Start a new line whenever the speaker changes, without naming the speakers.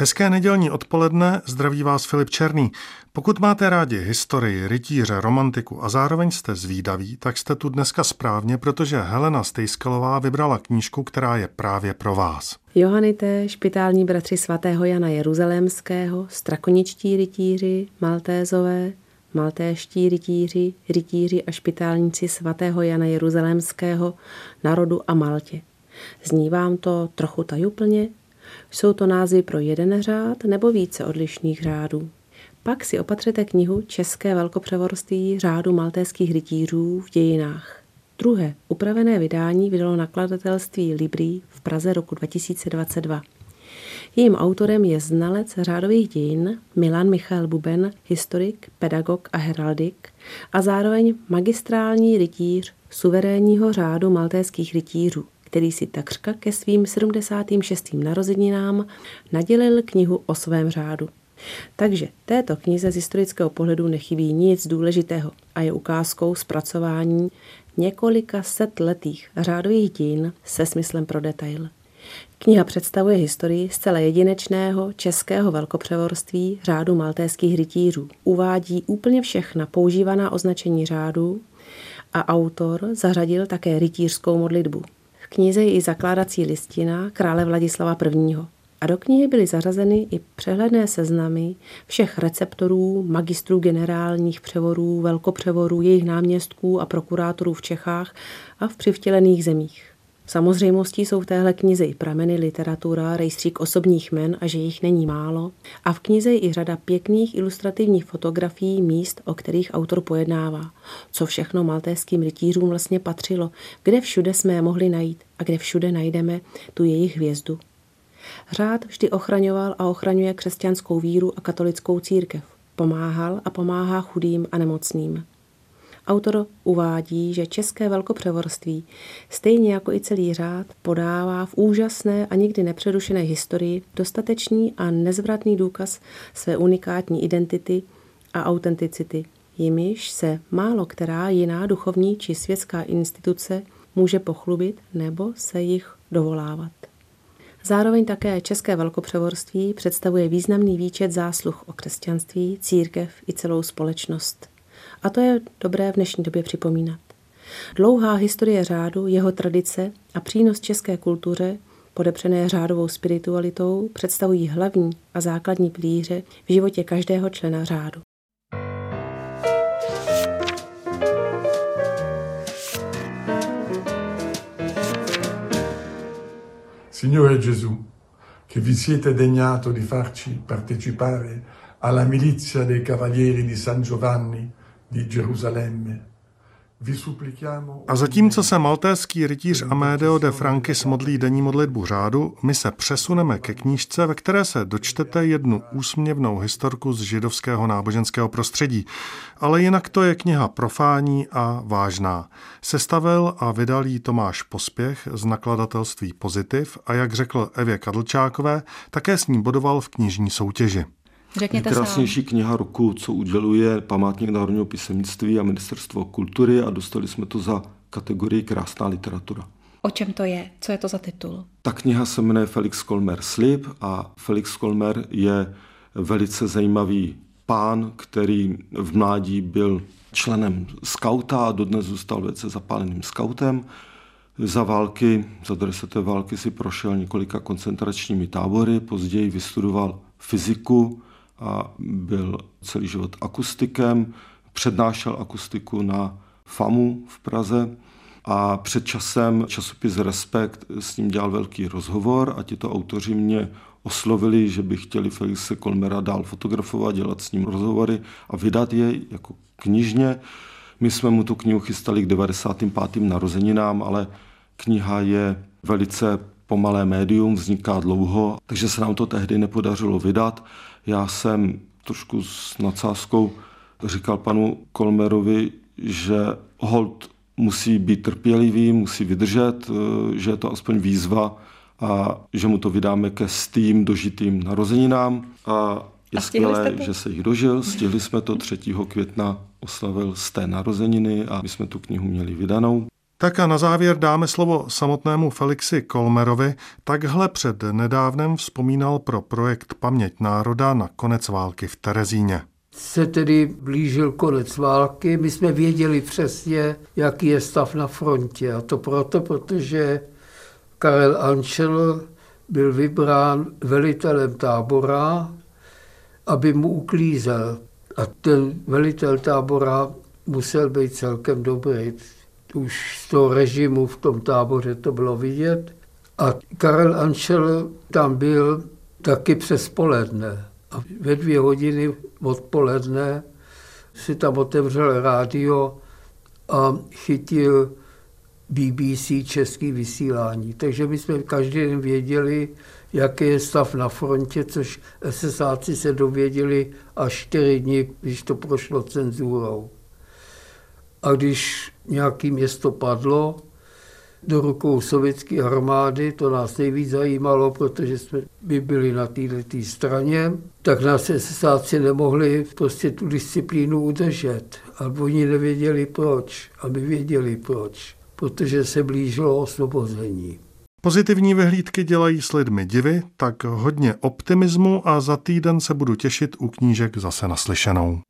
Hezké nedělní odpoledne, zdraví vás Filip Černý. Pokud máte rádi historii, rytíře, romantiku a zároveň jste zvídaví, tak jste tu dneska správně, protože Helena Stejskalová vybrala knížku, která je právě pro vás.
Johanité, špitální bratři svatého Jana Jeruzalémského, strakoničtí rytíři, maltézové, maltéští rytíři, rytíři a špitálníci svatého Jana Jeruzalémského, narodu a Maltě. Zní vám to trochu tajuplně? Jsou to názvy pro jeden řád nebo více odlišných řádů. Pak si opatřete knihu České velkopřevorství řádu maltéských rytířů v dějinách. Druhé upravené vydání vydalo nakladatelství Libri v Praze roku 2022. Jejím autorem je znalec řádových dějin Milan Michal Buben, historik, pedagog a heraldik a zároveň magistrální rytíř suverénního řádu maltéských rytířů který si takřka ke svým 76. narozeninám nadělil knihu o svém řádu. Takže této knize z historického pohledu nechybí nic důležitého a je ukázkou zpracování několika set letých řádových dějin se smyslem pro detail. Kniha představuje historii zcela jedinečného českého velkopřevorství řádu maltéských rytířů. Uvádí úplně všechna používaná označení řádu a autor zařadil také rytířskou modlitbu knize je i zakládací listina krále Vladislava I. A do knihy byly zařazeny i přehledné seznamy všech receptorů, magistrů generálních převorů, velkopřevorů, jejich náměstků a prokurátorů v Čechách a v přivtělených zemích. Samozřejmostí jsou v téhle knize i prameny, literatura, rejstřík osobních men a že jich není málo. A v knize je i řada pěkných ilustrativních fotografií míst, o kterých autor pojednává. Co všechno maltéským rytířům vlastně patřilo, kde všude jsme je mohli najít a kde všude najdeme tu jejich hvězdu. Řád vždy ochraňoval a ochraňuje křesťanskou víru a katolickou církev. Pomáhal a pomáhá chudým a nemocným. Autor uvádí, že české velkopřevorství, stejně jako i celý řád, podává v úžasné a nikdy nepřerušené historii dostatečný a nezvratný důkaz své unikátní identity a autenticity, jimiž se málo která jiná duchovní či světská instituce může pochlubit nebo se jich dovolávat. Zároveň také České velkopřevorství představuje významný výčet zásluh o křesťanství, církev i celou společnost. A to je dobré v dnešní době připomínat. Dlouhá historie řádu, jeho tradice a přínos české kultuře, podepřené řádovou spiritualitou, představují hlavní a základní pilíře v životě každého člena řádu.
Signore Gesù, che vi siete degnato di farci partecipare alla milizia dei Cavalieri di San Giovanni.
A zatímco se maltéský rytíř Amédeo de Frankis modlí denní modlitbu řádu, my se přesuneme ke knížce, ve které se dočtete jednu úsměvnou historku z židovského náboženského prostředí. Ale jinak to je kniha profání a vážná. Sestavil a vydal jí Tomáš Pospěch z nakladatelství Pozitiv a jak řekl Evě Kadlčákové, také s ní bodoval v knižní soutěži.
Řekněte Nejkrásnější kniha roku, co uděluje Památník národního písemnictví a Ministerstvo kultury a dostali jsme to za kategorii Krásná literatura.
O čem to je? Co je to za titul?
Ta kniha se jmenuje Felix Kolmer Slib a Felix Kolmer je velice zajímavý pán, který v mládí byl členem skauta a dodnes zůstal velice zapáleným skautem. Za války, za druhé války si prošel několika koncentračními tábory, později vystudoval fyziku, a byl celý život akustikem, přednášel akustiku na FAMu v Praze a před časem časopis Respekt s ním dělal velký rozhovor a tito autoři mě oslovili, že by chtěli Felixe Kolmera dál fotografovat, dělat s ním rozhovory a vydat je jako knižně. My jsme mu tu knihu chystali k 95. narozeninám, ale kniha je velice pomalé médium, vzniká dlouho, takže se nám to tehdy nepodařilo vydat. Já jsem trošku s nadsázkou říkal panu Kolmerovi, že hold musí být trpělivý, musí vydržet, eh, že je to aspoň výzva a že mu to vydáme ke stým dožitým narozeninám. A Je skvělé, že se jich dožil. Stihli jsme to 3. května, oslavil z té narozeniny a my jsme tu knihu měli vydanou.
Tak a na závěr dáme slovo samotnému Felixi Kolmerovi. Takhle před nedávnem vzpomínal pro projekt Paměť národa na konec války v Terezíně
se tedy blížil konec války. My jsme věděli přesně, jaký je stav na frontě. A to proto, protože Karel Ančel byl vybrán velitelem tábora, aby mu uklízel. A ten velitel tábora musel být celkem dobrý. Už z toho režimu v tom táboře to bylo vidět. A Karel Ančel tam byl taky přes poledne. A ve dvě hodiny odpoledne si tam otevřel rádio a chytil BBC český vysílání. Takže my jsme každý den věděli, jaký je stav na frontě, což SSáci se dověděli až čtyři dny, když to prošlo cenzurou. A když nějaké město padlo, do rukou sovětské armády, to nás nejvíc zajímalo, protože jsme by byli na této straně, tak nás SSáci nemohli prostě tu disciplínu udržet. A oni nevěděli proč. A my věděli proč. Protože se blížilo osvobození.
Pozitivní vyhlídky dělají s lidmi divy, tak hodně optimismu a za týden se budu těšit u knížek zase naslyšenou.